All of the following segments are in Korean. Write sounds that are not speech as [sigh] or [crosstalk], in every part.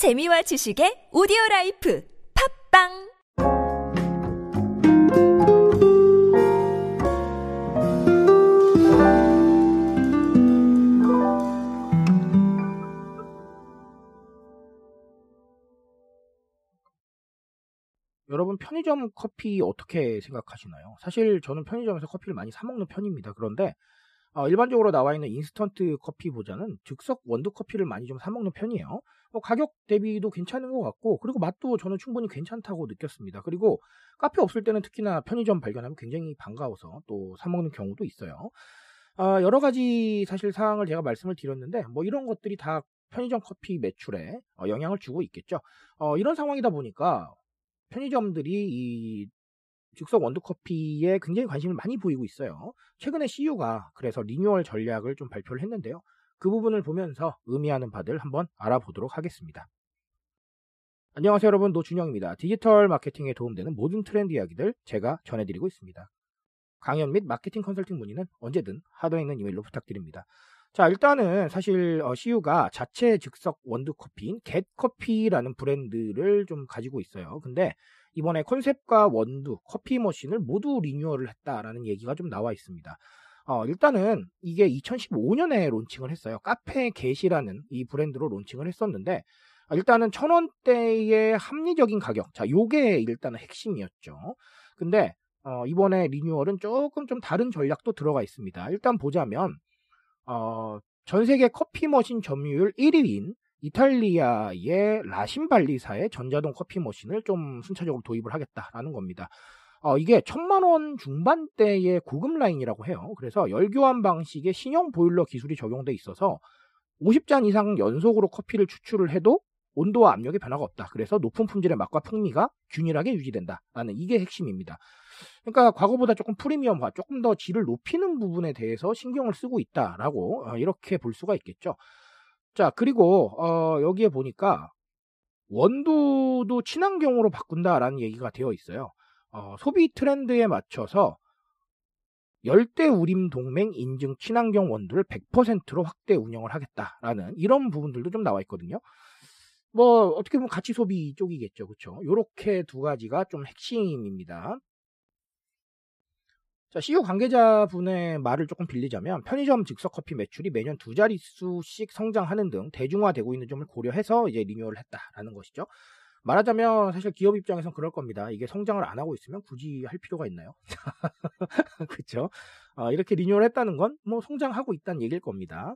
재미와 지식의 오디오 라이프 팟빵 여러분 편의점 커피 어떻게 생각하시나요? 사실 저는 편의점에서 커피를 많이 사 먹는 편입니다. 그런데 어, 일반적으로 나와 있는 인스턴트 커피보다는 즉석 원두 커피를 많이 좀 사 먹는 편이에요. 어, 가격 대비도 괜찮은 것 같고 그리고 맛도 저는 충분히 괜찮다고 느꼈습니다. 그리고 카페 없을 때는 특히나 편의점 발견하면 굉장히 반가워서 또 사 먹는 경우도 있어요. 어, 여러 가지 사실 사항을 제가 말씀을 드렸는데 뭐 이런 것들이 다 편의점 커피 매출에 어, 영향을 주고 있겠죠. 어, 이런 상황이다 보니까 편의점들이 이 즉석 원두커피에 굉장히 관심을 많이 보이고 있어요. 최근에 CU가 그래서 리뉴얼 전략을 좀 발표를 했는데요. 그 부분을 보면서 의미하는 바들 한번 알아보도록 하겠습니다. 안녕하세요 여러분 노준영입니다. 디지털 마케팅에 도움되는 모든 트렌드 이야기들 제가 전해드리고 있습니다. 강연 및 마케팅 컨설팅 문의는 언제든 하단에 있는 이메일로 부탁드립니다. 자, 일단은 사실 어, CU가 자체 즉석 원두 커피인 겟커피라는 브랜드를 좀 가지고 있어요. 근데 이번에 컨셉과 원두, 커피 머신을 모두 리뉴얼을 했다라는 얘기가 좀 나와 있습니다. 어, 일단은 이게 2015년에 론칭을 했어요. 카페 겟이라는 이 브랜드로 론칭을 했었는데 아, 일단은 천 원대의 합리적인 가격. 자, 요게 일단은 핵심이었죠. 근데 어, 이번에 리뉴얼은 조금 좀 다른 전략도 들어가 있습니다. 일단 보자면 어, 전 세계 커피 머신 점유율 1위인 이탈리아의 라신발리사의 전자동 커피 머신을 좀 순차적으로 도입을 하겠다라는 겁니다. 어, 이게 천만 원 중반대의 고급 라인이라고 해요. 그래서 열교환 방식의 신형 보일러 기술이 적용돼 있어서 50잔 이상 연속으로 커피를 추출을 해도 온도와 압력에 변화가 없다. 그래서 높은 품질의 맛과 풍미가 균일하게 유지된다 라는 이게 핵심입니다. 그러니까 과거보다 조금 프리미엄화, 조금 더 질을 높이는 부분에 대해서 신경을 쓰고 있다라고 어, 이렇게 볼 수가 있겠죠. 자, 그리고 어, 여기에 보니까 원두도 친환경으로 바꾼다라는 얘기가 되어 있어요. 어, 소비 트렌드에 맞춰서 열대 우림 동맹 인증 친환경 원두를 100%로 확대 운영을 하겠다라는 이런 부분들도 좀 나와 있거든요. 뭐 어떻게 보면 가치 소비 쪽이겠죠, 그렇죠? 요렇게 두 가지가 좀 핵심입니다. 자, CEO 관계자분의 말을 조금 빌리자면 편의점 즉석 커피 매출이 매년 두 자릿수씩 성장하는 등 대중화되고 있는 점을 고려해서 이제 리뉴얼을 했다라는 것이죠. 말하자면 사실 기업 입장에선 그럴 겁니다. 이게 성장을 안 하고 있으면 굳이 할 필요가 있나요? [laughs] 그렇죠? 어, 이렇게 리뉴얼 했다는 건 뭐 성장하고 있다는 얘기일 겁니다.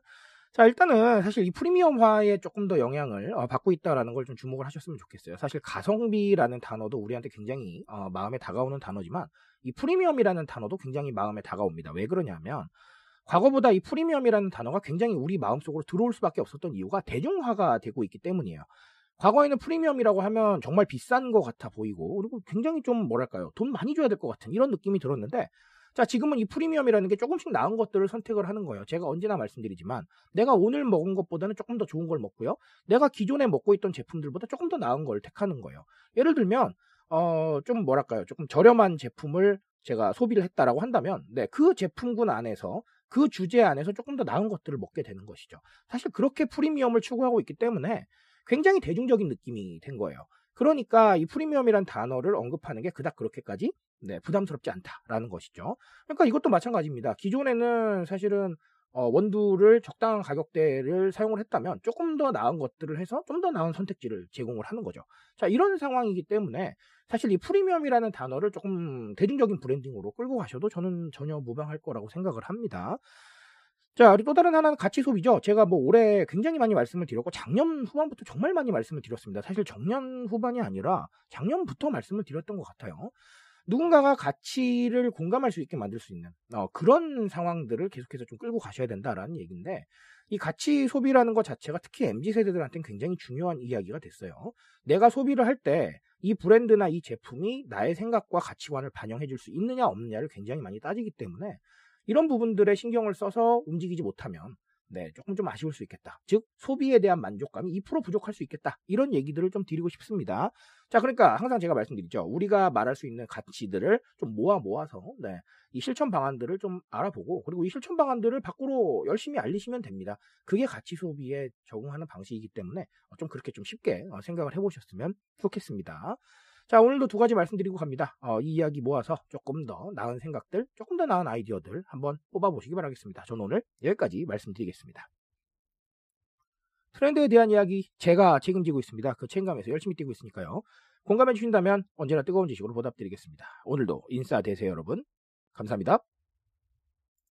자, 일단은 사실 이 프리미엄화에 조금 더 영향을 어, 받고 있다라는 걸 좀 주목을 하셨으면 좋겠어요. 사실 가성비라는 단어도 우리한테 굉장히 어, 마음에 다가오는 단어지만 이 프리미엄이라는 단어도 굉장히 마음에 다가옵니다. 왜 그러냐면 과거보다 이 프리미엄이라는 단어가 굉장히 우리 마음속으로 들어올 수밖에 없었던 이유가 대중화가 되고 있기 때문이에요. 과거에는 프리미엄이라고 하면 정말 비싼 것 같아 보이고 그리고 굉장히 좀 뭐랄까요 돈 많이 줘야 될 것 같은 이런 느낌이 들었는데 자 지금은 이 프리미엄이라는 게 조금씩 나은 것들을 선택을 하는 거예요 제가 언제나 말씀드리지만 내가 오늘 먹은 것보다는 조금 더 좋은 걸 먹고요 내가 기존에 먹고 있던 제품들보다 조금 더 나은 걸 택하는 거예요 예를 들면 어, 좀 뭐랄까요. 조금 저렴한 제품을 제가 소비를 했다라고 한다면, 네, 그 제품군 안에서 그 주제 안에서 조금 더 나은 것들을 먹게 되는 것이죠. 사실 그렇게 프리미엄을 추구하고 있기 때문에 굉장히 대중적인 느낌이 된 거예요. 그러니까 이 프리미엄이란 단어를 언급하는 게 그닥 그렇게까지 네, 부담스럽지 않다라는 것이죠. 그러니까 이것도 마찬가지입니다. 기존에는 사실은 어, 원두를 적당한 가격대를 사용을 했다면 조금 더 나은 것들을 해서 좀 더 나은 선택지를 제공을 하는 거죠. 자, 이런 상황이기 때문에 사실 이 프리미엄이라는 단어를 조금 대중적인 브랜딩으로 끌고 가셔도 저는 전혀 무방할 거라고 생각을 합니다. 자, 그리고 또 다른 하나는 가치 소비죠. 제가 뭐 올해 굉장히 많이 말씀을 드렸고 작년 후반부터 정말 많이 말씀을 드렸습니다. 사실 작년 후반이 아니라 작년부터 말씀을 드렸던 것 같아요. 누군가가 가치를 공감할 수 있게 만들 수 있는 어, 그런 상황들을 계속해서 좀 끌고 가셔야 된다라는 얘기인데 이 가치 소비라는 것 자체가 특히 MZ 세대들한테는 굉장히 중요한 이야기가 됐어요. 내가 소비를 할 때 이 브랜드나 이 제품이 나의 생각과 가치관을 반영해 줄 수 있느냐 없느냐를 굉장히 많이 따지기 때문에 이런 부분들에 신경을 써서 움직이지 못하면 네, 조금 좀 아쉬울 수 있겠다. 즉, 소비에 대한 만족감이 2% 부족할 수 있겠다. 이런 얘기들을 좀 드리고 싶습니다. 자, 그러니까 항상 제가 말씀드리죠. 우리가 말할 수 있는 가치들을 좀 모아 모아서, 네, 이 실천 방안들을 좀 알아보고, 그리고 이 실천 방안들을 밖으로 열심히 알리시면 됩니다. 그게 가치 소비에 적응하는 방식이기 때문에 좀 그렇게 좀 쉽게 어, 생각을 해보셨으면 좋겠습니다. 자, 오늘도 두 가지 말씀드리고 갑니다. 어, 이 이야기 모아서 조금 더 나은 생각들, 조금 더 나은 아이디어들 한번 뽑아보시기 바라겠습니다. 저는 오늘 여기까지 말씀드리겠습니다. 트렌드에 대한 이야기 제가 책임지고 있습니다. 그 책임감에서 열심히 뛰고 있으니까요. 공감해 주신다면 언제나 뜨거운 지식으로 보답드리겠습니다. 오늘도 인싸 되세요, 여러분. 감사합니다.